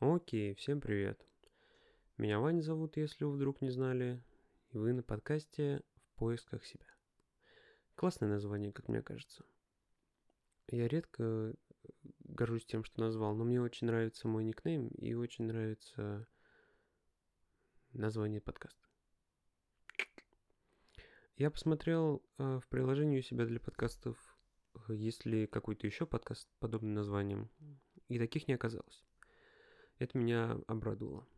Окей, всем привет. Меня Ваня зовут, если вы вдруг не знали, и вы на подкасте «В поисках себя». Классное название, как мне кажется. Я редко горжусь тем, что назвал, но мне очень нравится мой никнейм и очень нравится название подкаста. Я посмотрел э, в приложении у себя для подкастов, э, есть ли какой-то еще подкаст с подобным названием, и таких не оказалось. Это меня обрадовало.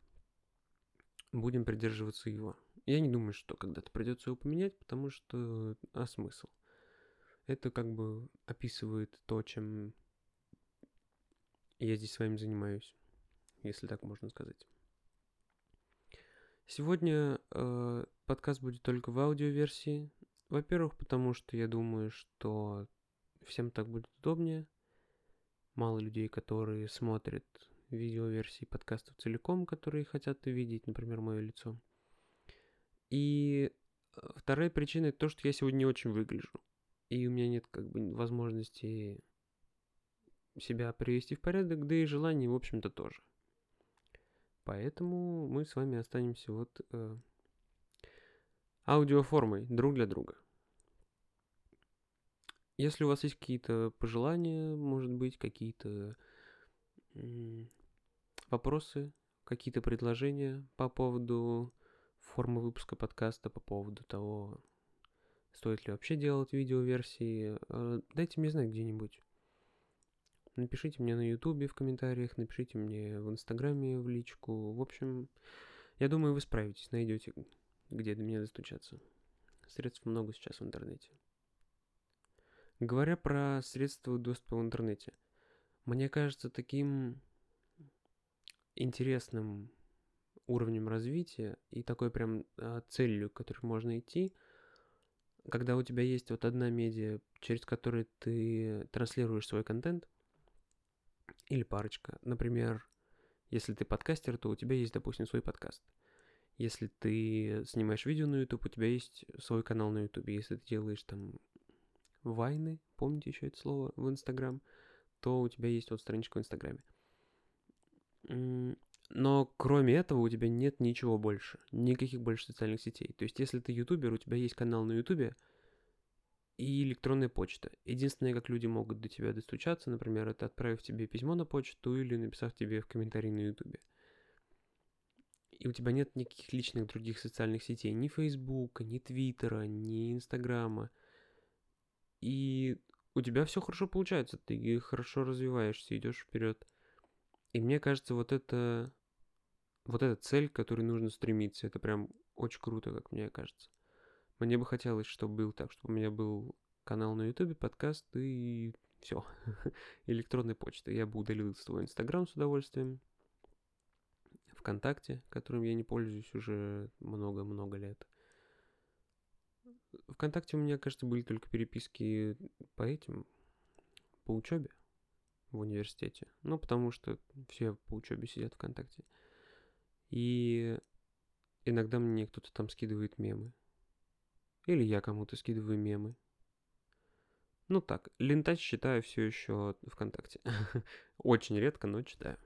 Будем придерживаться его. Я не думаю, что когда-то придется его поменять, потому что... А смысл? Это как бы описывает то, чем я здесь с вами занимаюсь, если так можно сказать. Сегодня э, подкаст будет только в аудиоверсии. Во-первых, потому что я думаю, что всем так будет удобнее. Мало людей, которые смотрят видеоверсии подкастов целиком, которые хотят увидеть, например, мое лицо. И э, вторая причина это то, что я сегодня не очень выгляжу. И у меня нет как бы возможности себя привести в порядок, да и желания, в общем-то, тоже. Поэтому мы с вами останемся вот э, аудиоформой друг для друга. Если у вас есть какие-то пожелания, может быть, какие-то вопросы, какие-то предложения по поводу формы выпуска подкаста, по поводу того, стоит ли вообще делать видеоверсии, э, дайте мне знать где-нибудь. Напишите мне на ютубе в комментариях, напишите мне в инстаграме в личку. В общем, я думаю, вы справитесь, найдете, где до меня достучаться. Средств много сейчас в интернете. Говоря про средства доступа в интернете, мне кажется таким интересным уровнем развития и такой прям а, целью, к которой можно идти, когда у тебя есть вот одна медиа, через которую ты транслируешь свой контент, или парочка. Например, если ты подкастер, то у тебя есть, допустим, свой подкаст. Если ты снимаешь видео на YouTube, у тебя есть свой канал на YouTube. Если ты делаешь там вайны, помните еще это слово, в Инстаграм, то у тебя есть вот страничка в Инстаграме. Но кроме этого у тебя нет ничего больше, никаких больше социальных сетей. То есть если ты ютубер, у тебя есть канал на ютубе и электронная почта. Единственное, как люди могут до тебя достучаться, например, это отправив тебе письмо на почту или написав тебе в комментарии на ютубе. И у тебя нет никаких личных других социальных сетей, ни Фейсбука, ни Твиттера, ни Инстаграма. И у тебя все хорошо получается, ты хорошо развиваешься, идешь вперед. И мне кажется, вот это, вот эта цель, к которой нужно стремиться, это прям очень круто, как мне кажется. Мне бы хотелось, чтобы был так, чтобы у меня был канал на ютубе, подкаст и все. Электронная почта. Я бы удалил свой инстаграм с удовольствием. ВКонтакте, которым я не пользуюсь уже много-много лет. ВКонтакте у меня, кажется, были только переписки по этим, по учебе в университете. Ну, потому что все по учебе сидят ВКонтакте. И иногда мне кто-то там скидывает мемы. Или я кому-то скидываю мемы. Ну так, лентач читаю все еще ВКонтакте. Очень редко, но читаю.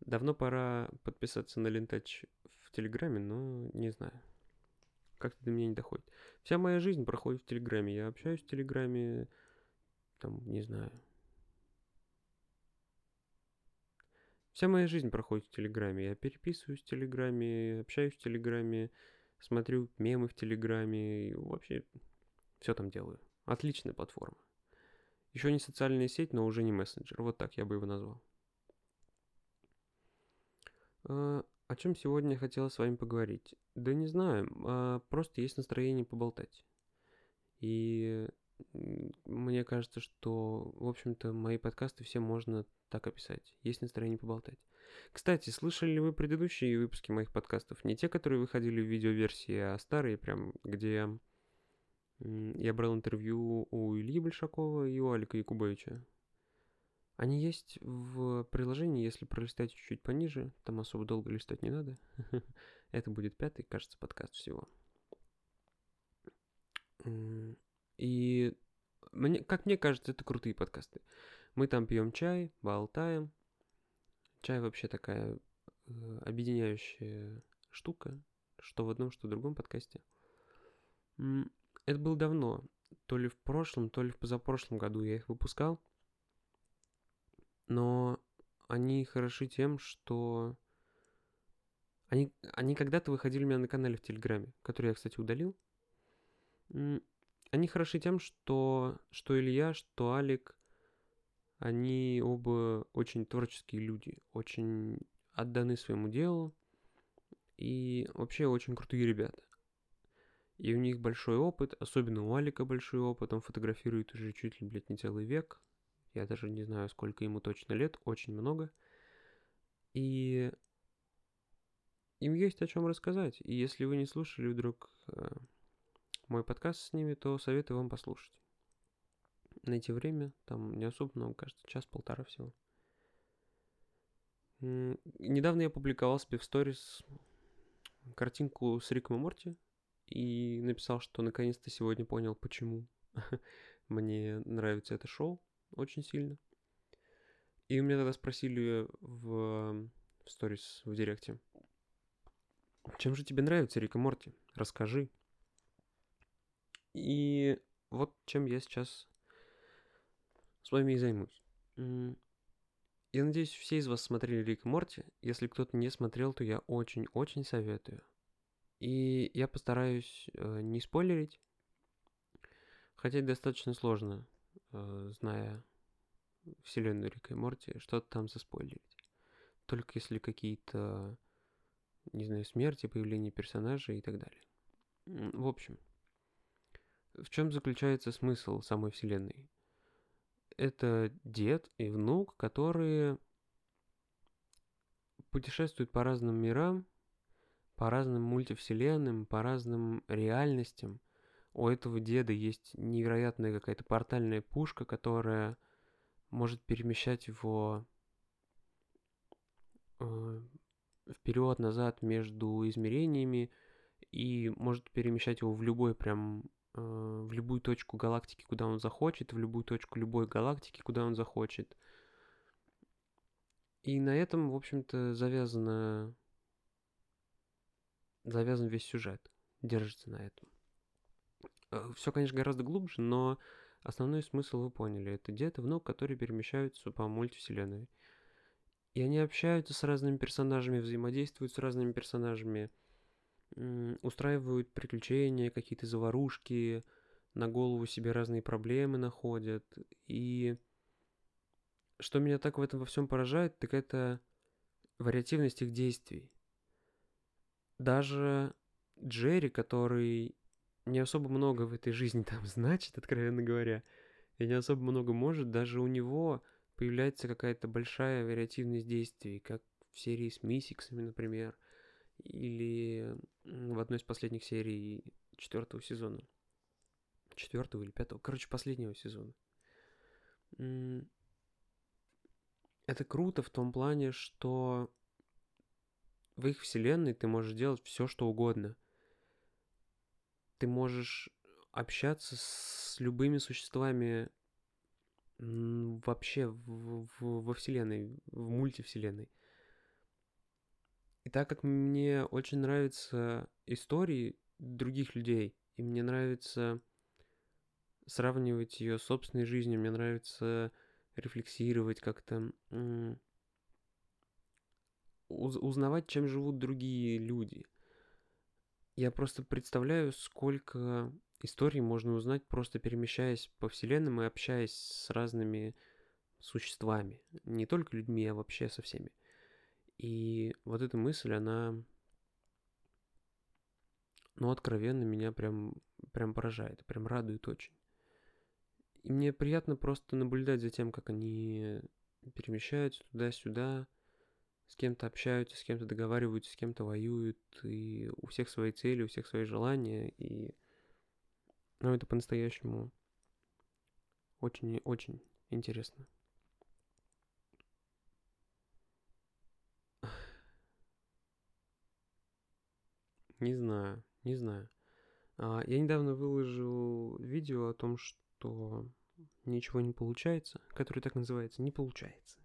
Давно пора подписаться на лентач в Телеграме, но не знаю. Как-то до меня не доходит. Вся моя жизнь проходит в Телеграме. Я общаюсь в Телеграме, там, не знаю, Вся моя жизнь проходит в Телеграме. Я переписываюсь в Телеграме, общаюсь в Телеграме, смотрю мемы в Телеграме. И вообще все там делаю. Отличная платформа. Еще не социальная сеть, но уже не мессенджер. Вот так я бы его назвал. А, о чем сегодня я хотела с вами поговорить? Да не знаю, а просто есть настроение поболтать. И мне кажется, что, в общем-то, мои подкасты все можно так описать. Есть настроение поболтать. Кстати, слышали ли вы предыдущие выпуски моих подкастов? Не те, которые выходили в видеоверсии, а старые, прям, где я брал интервью у Ильи Большакова и у Алика Якубовича. Они есть в приложении, если пролистать чуть-чуть пониже, там особо долго листать не надо. Это будет пятый, кажется, подкаст всего. И мне, как мне кажется, это крутые подкасты. Мы там пьем чай, болтаем, чай вообще такая э, объединяющая штука, что в одном, что в другом подкасте. Это было давно, то ли в прошлом, то ли в позапрошлом году я их выпускал. Но они хороши тем, что они, они когда-то выходили у меня на канале в Телеграме, который я, кстати, удалил. Они хороши тем, что, что Илья, что Алик, они оба очень творческие люди, очень отданы своему делу и вообще очень крутые ребята. И у них большой опыт, особенно у Алика большой опыт, он фотографирует уже чуть ли, блядь, не целый век. Я даже не знаю, сколько ему точно лет, очень много. И им есть о чем рассказать. И если вы не слушали вдруг э, мой подкаст с ними, то советую вам послушать. Найти время, там не особо много, кажется, час-полтора всего. Недавно я публиковал себе в сторис картинку с Риком и Морти и написал, что наконец-то сегодня понял, почему мне нравится это шоу очень сильно. И у меня тогда спросили в, в сторис в директе, чем же тебе нравится Рик и Морти? Расскажи. И вот чем я сейчас с вами и займусь. Я надеюсь, все из вас смотрели Рик и Морти. Если кто-то не смотрел, то я очень-очень советую. И я постараюсь э, не спойлерить, хотя достаточно сложно, э, зная вселенную Рика и Морти, что-то там заспойлерить. Только если какие-то, не знаю, смерти, появление персонажей и так далее. В общем, в чем заключается смысл самой вселенной? Это дед и внук, которые путешествуют по разным мирам, по разным мультивселенным, по разным реальностям. У этого деда есть невероятная какая-то портальная пушка, которая может перемещать его э, вперед, назад между измерениями и может перемещать его в любой прям в любую точку галактики, куда он захочет, в любую точку любой галактики, куда он захочет. И на этом, в общем-то, завязано завязан весь сюжет, держится на этом. Э, Все, конечно, гораздо глубже, но основной смысл вы поняли. Это дед и внук, которые перемещаются по мультивселенной. И они общаются с разными персонажами, взаимодействуют с разными персонажами, устраивают приключения, какие-то заварушки, на голову себе разные проблемы находят. И что меня так в этом во всем поражает, так это вариативность их действий даже Джерри, который не особо много в этой жизни там значит, откровенно говоря, и не особо много может, даже у него появляется какая-то большая вариативность действий, как в серии с Миссиксами, например, или в одной из последних серий четвертого сезона. Четвертого или пятого, короче, последнего сезона. Это круто в том плане, что в их вселенной ты можешь делать все, что угодно. Ты можешь общаться с любыми существами вообще в, в, во вселенной, в мультивселенной. И так как мне очень нравятся истории других людей, и мне нравится сравнивать ее с собственной жизнью, мне нравится рефлексировать как-то, узнавать, чем живут другие люди. Я просто представляю, сколько историй можно узнать, просто перемещаясь по вселенным и общаясь с разными существами. Не только людьми, а вообще со всеми. И вот эта мысль, она, ну, откровенно меня прям, прям поражает, прям радует очень. И мне приятно просто наблюдать за тем, как они перемещаются туда-сюда, с кем-то общаются, с кем-то договариваются, с кем-то воюют, и у всех свои цели, у всех свои желания, и ну, это по-настоящему очень-очень интересно. Не знаю, не знаю. А, я недавно выложил видео о том, что ничего не получается, которое так называется «Не получается».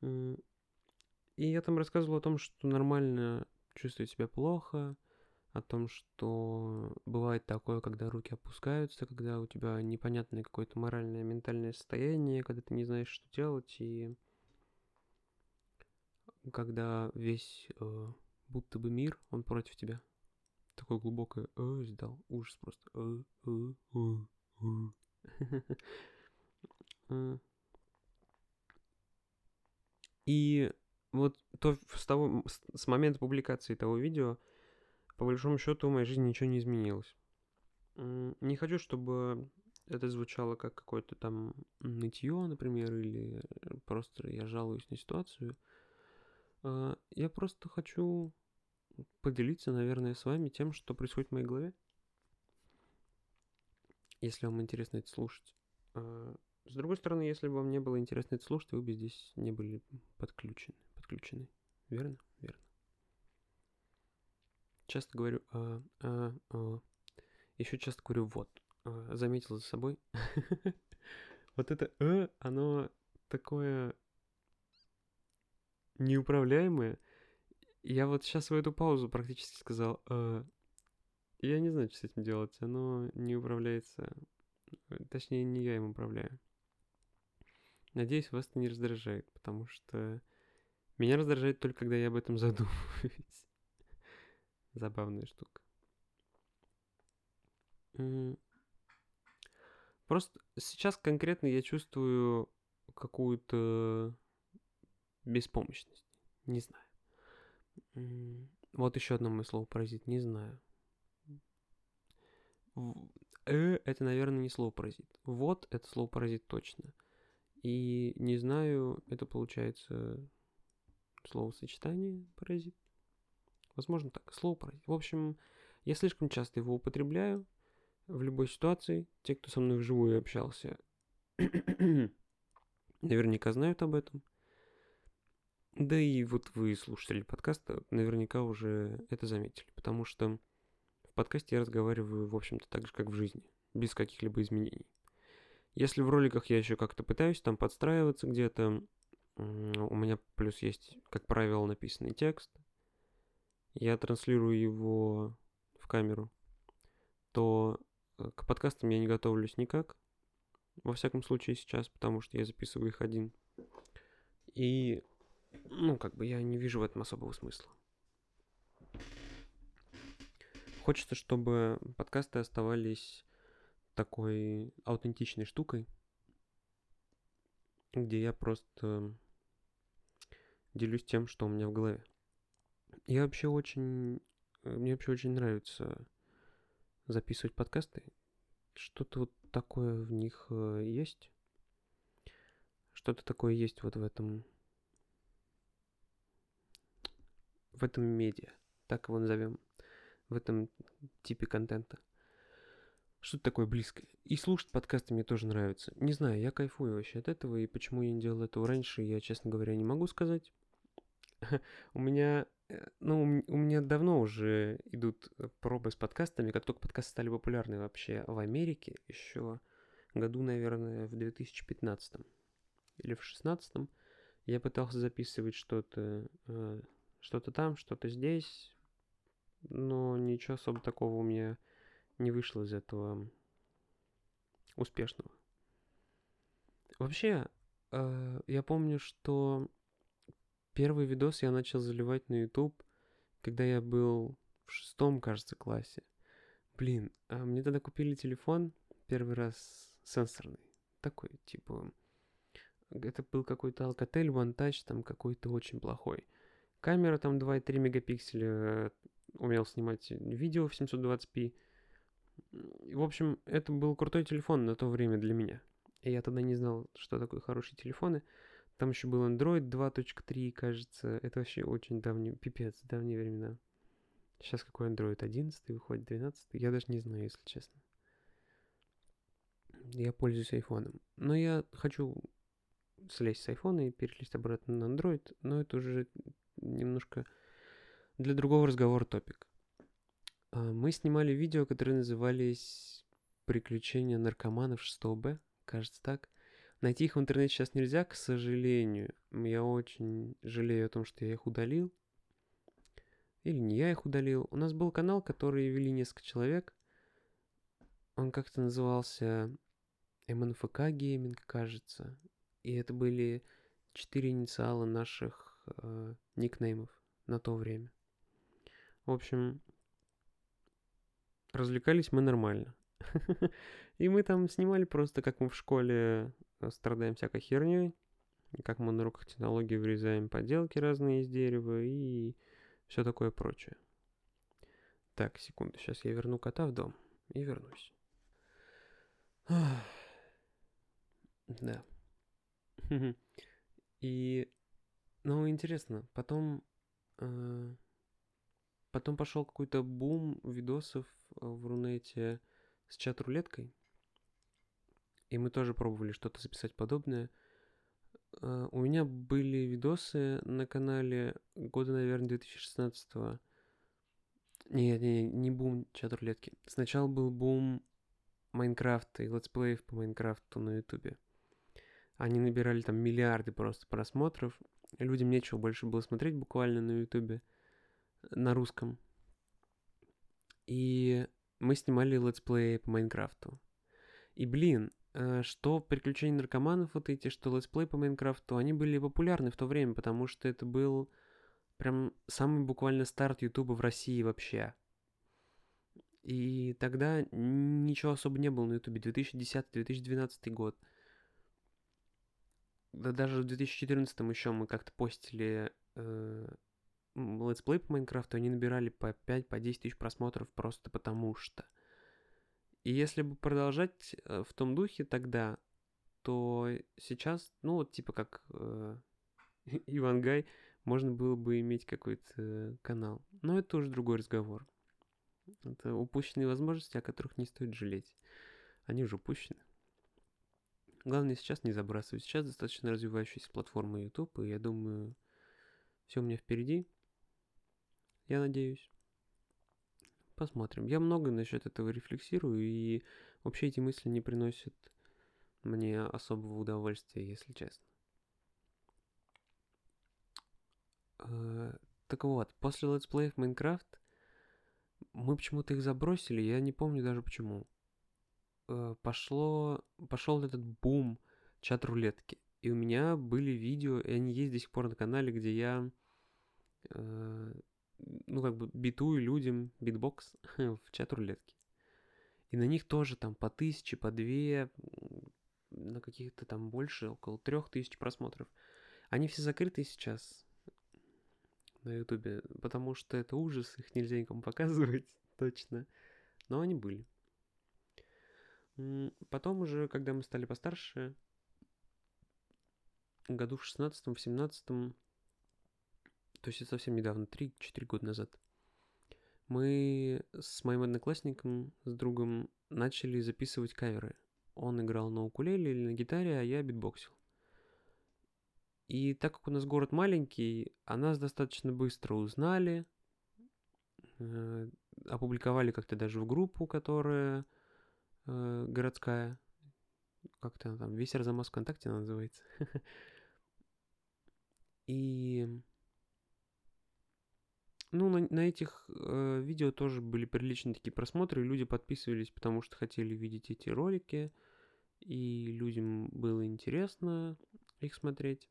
И я там рассказывал о том, что нормально чувствовать себя плохо, о том, что бывает такое, когда руки опускаются, когда у тебя непонятное какое-то моральное, ментальное состояние, когда ты не знаешь, что делать, и когда весь э, будто бы мир, он против тебя. Такое глубокое э, сдал, ужас просто. Э. И вот то с того с момента публикации того видео по большому счету в моей жизни ничего не изменилось. Не хочу, чтобы это звучало как какое-то там нытье, например, или просто я жалуюсь на ситуацию. А, я просто хочу поделиться, наверное, с вами тем, что происходит в моей голове. Если вам интересно это слушать. А, с другой стороны, если бы вам не было интересно это слушать, вы бы здесь не были подключены. подключены. Верно? Верно часто говорю а, а, а. Еще часто говорю вот. А, заметил за собой. Вот это э, оно такое неуправляемое. Я вот сейчас в эту паузу практически сказал, э, я не знаю, что с этим делать. Оно не управляется. Точнее, не я им управляю. Надеюсь, вас это не раздражает, потому что меня раздражает только, когда я об этом задумываюсь. Забавная штука. Просто сейчас конкретно я чувствую какую-то беспомощность. Не знаю. Вот еще одно мое слово паразит. Не знаю. Э это, наверное, не слово паразит. Вот это слово паразит точно. И не знаю, это получается словосочетание паразит. Возможно так, слово паразит. В общем, я слишком часто его употребляю в любой ситуации. Те, кто со мной вживую общался, наверняка знают об этом. Да и вот вы, слушатели подкаста, наверняка уже это заметили, потому что в подкасте я разговариваю, в общем-то, так же, как в жизни, без каких-либо изменений. Если в роликах я еще как-то пытаюсь там подстраиваться где-то, у меня плюс есть, как правило, написанный текст, я транслирую его в камеру, то э, к подкастам я не готовлюсь никак. Во всяком случае сейчас, потому что я записываю их один. И, ну, как бы я не вижу в этом особого смысла. Хочется, чтобы подкасты оставались такой аутентичной штукой, где я просто делюсь тем, что у меня в голове. Я вообще очень... Мне вообще очень нравится записывать подкасты. Что-то вот такое в них э, есть. Что-то такое есть вот в этом... В этом медиа. Так его назовем. В этом типе контента. Что-то такое близкое. И слушать подкасты мне тоже нравится. Не знаю, я кайфую вообще от этого, и почему я не делал этого раньше, я, честно говоря, не могу сказать. У меня Э, ну, у меня давно уже идут пробы с подкастами, как только подкасты стали популярны вообще в Америке, еще году, наверное, в 2015 или в 2016 я пытался записывать что-то, э, что-то там, что-то здесь, но ничего особо такого у меня не вышло из этого успешного. Вообще, я помню, что Первый видос я начал заливать на YouTube, когда я был в шестом, кажется, классе. Блин, а мне тогда купили телефон первый раз сенсорный. Такой, типа... Это был какой-то Alcatel One Touch, там какой-то очень плохой. Камера там 2,3 мегапикселя, э, умел снимать видео в 720p. В общем, это был крутой телефон на то время для меня. И я тогда не знал, что такое хорошие телефоны. Там еще был Android 2.3, кажется. Это вообще очень давний, пипец, давние времена. Сейчас какой Android 11 выходит, 12 Я даже не знаю, если честно. Я пользуюсь айфоном. Но я хочу слезть с айфона и перелезть обратно на Android, но это уже немножко для другого разговора топик. А, мы снимали видео, которые назывались «Приключения наркоманов 6 Б», кажется так. Найти их в интернете сейчас нельзя, к сожалению. Я очень жалею о том, что я их удалил. Или не я их удалил. У нас был канал, который вели несколько человек. Он как-то назывался МНФК Гейминг, кажется. И это были четыре инициала наших э, никнеймов на то время. В общем, развлекались мы нормально. И мы там снимали просто, как мы в школе э, страдаем всякой херней, как мы на руках технологии вырезаем поделки разные из дерева и все такое прочее. Так, секунду, сейчас я верну кота в дом и вернусь. Да. И, ну, интересно, потом, э, потом пошел какой-то бум видосов э, в Рунете с чат-рулеткой. И мы тоже пробовали что-то записать подобное. Uh, у меня были видосы на канале года, наверное, 2016 -го. Нет, не, не бум чат-рулетки. Сначала был бум Майнкрафта и летсплеев по Майнкрафту на Ютубе. Они набирали там миллиарды просто просмотров. Людям нечего больше было смотреть буквально на Ютубе на русском. И мы снимали летсплеи по Майнкрафту. И, блин, э, что приключения наркоманов вот эти, что летсплей по Майнкрафту, они были популярны в то время, потому что это был прям самый буквально старт Ютуба в России вообще. И тогда ничего особо не было на Ютубе. 2010-2012 год. Да даже в 2014 еще мы как-то постили э, по Майнкрафту, они набирали по 5, по 10 тысяч просмотров просто потому что. И если бы продолжать э, в том духе тогда, то сейчас, ну вот типа как э, Иван Гай, можно было бы иметь какой-то канал. Но это уже другой разговор. Это упущенные возможности, о которых не стоит жалеть. Они уже упущены. Главное сейчас не забрасывать. Сейчас достаточно развивающаяся платформа YouTube, и я думаю, все у меня впереди. Я надеюсь. Посмотрим. Я много насчет этого рефлексирую, и вообще эти мысли не приносят мне особого удовольствия, если честно. Э, так вот, после летсплеев Майнкрафт мы почему-то их забросили, я не помню даже почему. Э, пошло, пошел этот бум чат-рулетки. И у меня были видео, и они есть до сих пор на канале, где я э, ну, как бы битую людям битбокс в чат-рулетке. И на них тоже там по тысяче, по две, на каких-то там больше, около трех тысяч просмотров. Они все закрыты сейчас на ютубе, потому что это ужас, их нельзя никому показывать, точно. Но они были. Потом уже, когда мы стали постарше, году в 16 в 17 то есть это совсем недавно, 3-4 года назад, мы с моим одноклассником, с другом, начали записывать каверы. Он играл на укулеле или на гитаре, а я битбоксил. И так как у нас город маленький, о нас достаточно быстро узнали, э, опубликовали как-то даже в группу, которая э, городская, как-то там, весь Арзамас ВКонтакте называется. И ну, на, на этих э, видео тоже были приличные такие просмотры, люди подписывались, потому что хотели видеть эти ролики, и людям было интересно их смотреть.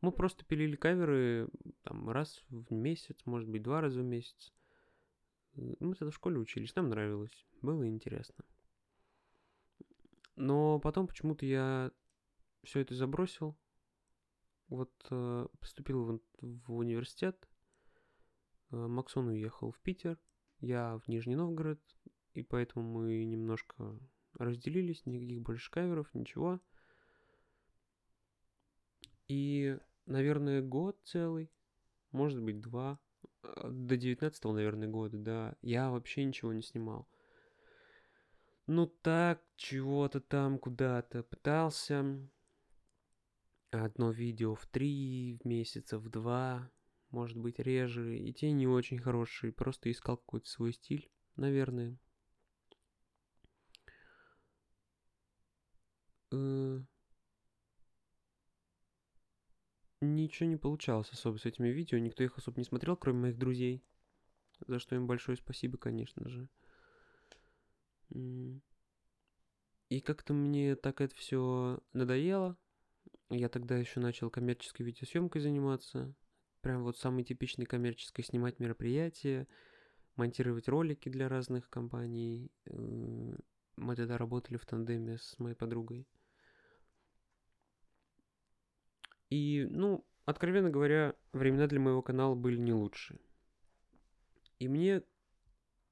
Мы просто пилили каверы там раз в месяц, может быть, два раза в месяц. Мы тогда в школе учились, нам нравилось, было интересно. Но потом почему-то я все это забросил. Вот э, поступил в, в университет, Э, Максон уехал в Питер, я в Нижний Новгород, и поэтому мы немножко разделились, никаких больше каверов, ничего. И, наверное, год целый, может быть, два, э, до 19 наверное, года, да, я вообще ничего не снимал. Ну так, чего-то там куда-то пытался. Одно видео в три месяца, в два, может быть, реже, и те не очень хорошие, просто искал какой-то свой стиль, наверное. э, ничего не получалось особо с этими видео, никто их особо не смотрел, кроме моих друзей, за что им большое спасибо, конечно же. И как-то мне так это все надоело. Я тогда еще начал коммерческой видеосъемкой заниматься. Прям вот самой типичной коммерческой снимать мероприятия, монтировать ролики для разных компаний. Э, мы тогда работали в тандеме с моей подругой. И, ну, откровенно говоря, времена для моего канала были не лучшие. И мне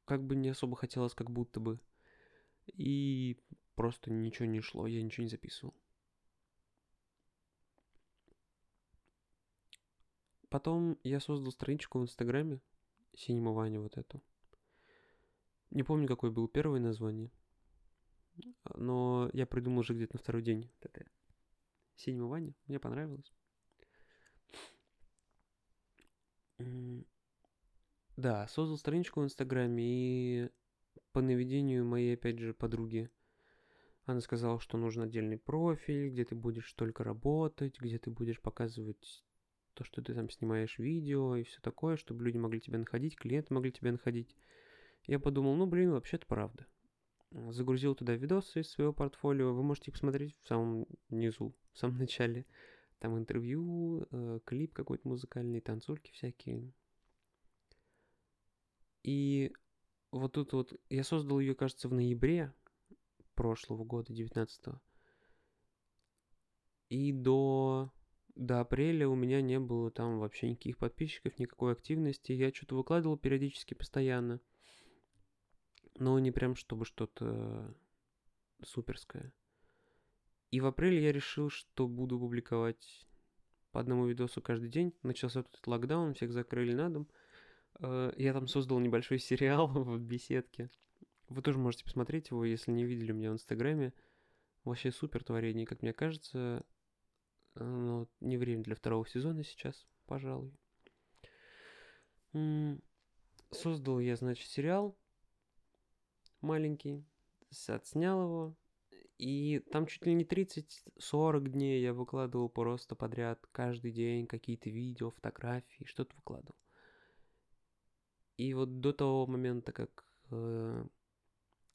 как бы не особо хотелось, как будто бы. И просто ничего не шло, я ничего не записывал. Потом я создал страничку в Инстаграме, Синема Ваня вот эту. Не помню, какое было первое название, но я придумал уже где-то на второй день. Это Синема Ваня, мне понравилось. Да, создал страничку в Инстаграме и по наведению моей, опять же, подруги. Она сказала, что нужен отдельный профиль, где ты будешь только работать, где ты будешь показывать то, что ты там снимаешь видео и все такое, чтобы люди могли тебя находить, клиенты могли тебя находить. Я подумал, ну, блин, вообще-то правда. Загрузил туда видосы из своего портфолио, вы можете посмотреть в самом низу, в самом начале. Там интервью, э, клип какой-то музыкальный, танцульки всякие. И вот тут вот я создал ее, кажется, в ноябре прошлого года, 19 -го. И до, до апреля у меня не было там вообще никаких подписчиков, никакой активности. Я что-то выкладывал периодически, постоянно. Но не прям чтобы что-то суперское. И в апреле я решил, что буду публиковать по одному видосу каждый день. Начался этот локдаун, всех закрыли на дом. Э, я там создал небольшой сериал в беседке. Вы тоже можете посмотреть его, если не видели у меня в Инстаграме. Вообще супер творение, как мне кажется. Но не время для второго сезона сейчас, пожалуй. Создал я, значит, сериал маленький, отснял его, и там чуть ли не 30-40 дней я выкладывал просто подряд каждый день какие-то видео, фотографии, что-то выкладывал. И вот до того момента, как э,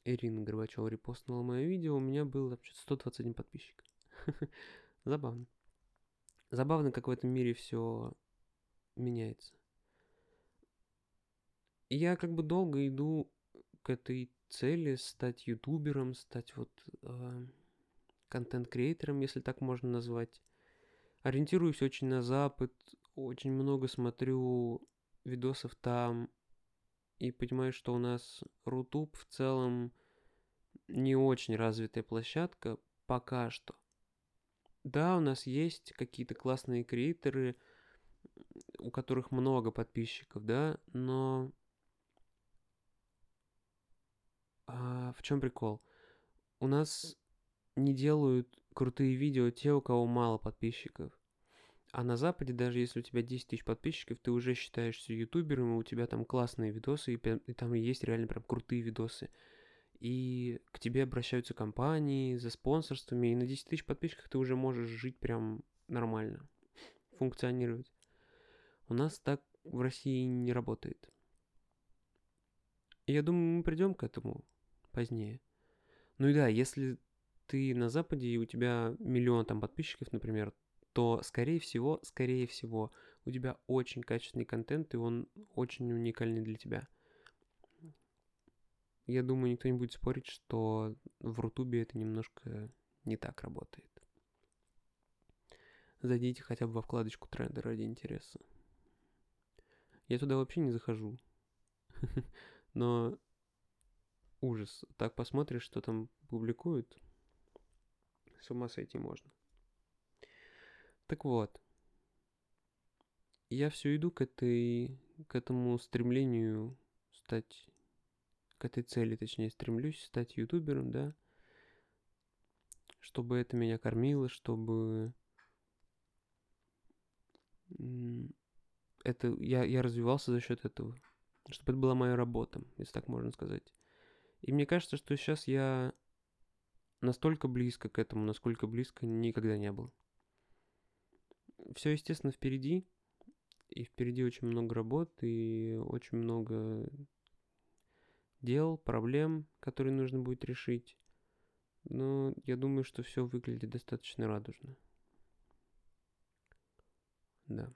Ирина Горбачева репостнула мое видео, у меня было вообще 121 подписчик. Забавно. Забавно, как в этом мире все меняется. Я как бы долго иду к этой цели стать ютубером, стать вот э, контент-креатором, если так можно назвать. Ориентируюсь очень на Запад, очень много смотрю видосов там, и понимаю, что у нас Рутуб в целом не очень развитая площадка пока что. Да, у нас есть какие-то классные креаторы, у которых много подписчиков, да, но а в чем прикол? У нас не делают крутые видео те, у кого мало подписчиков. А на Западе, даже если у тебя 10 тысяч подписчиков, ты уже считаешься ютубером, и у тебя там классные видосы, и, и там есть реально прям крутые видосы. И к тебе обращаются компании за спонсорствами, и на 10 тысяч подписчиков ты уже можешь жить прям нормально, функционировать. У нас так в России не работает. И я думаю, мы придем к этому позднее. Ну и да, если ты на Западе, и у тебя миллион там подписчиков, например, то, скорее всего, скорее всего, у тебя очень качественный контент, и он очень уникальный для тебя. Я думаю, никто не будет спорить, что в Рутубе это немножко не так работает. Зайдите хотя бы во вкладочку тренда ради интереса. Я туда вообще не захожу. Но ужас. Так посмотришь, что там публикуют. С ума сойти можно. Так вот, я все иду к этой, к этому стремлению стать, к этой цели, точнее, стремлюсь стать ютубером, да, чтобы это меня кормило, чтобы это я, я развивался за счет этого, чтобы это была моя работа, если так можно сказать. И мне кажется, что сейчас я настолько близко к этому, насколько близко никогда не был. Все, естественно, впереди, и впереди очень много работ, и очень много дел, проблем, которые нужно будет решить. Но я думаю, что все выглядит достаточно радужно. Да.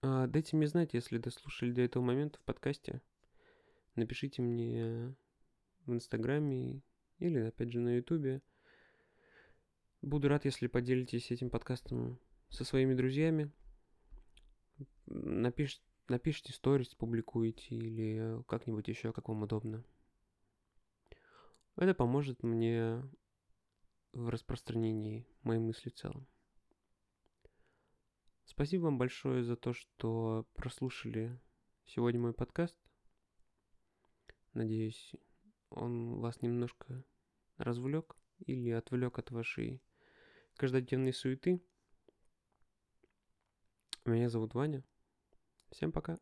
А, дайте мне знать, если дослушали до этого момента в подкасте. Напишите мне в Инстаграме или, опять же, на Ютубе. Буду рад, если поделитесь этим подкастом со своими друзьями. Напиш, напишите сторис, публикуете или как-нибудь еще, как вам удобно. Это поможет мне в распространении моей мысли в целом. Спасибо вам большое за то, что прослушали сегодня мой подкаст. Надеюсь, он вас немножко развлек или отвлек от вашей каждодневной суеты. Меня зовут Ваня. Всем пока.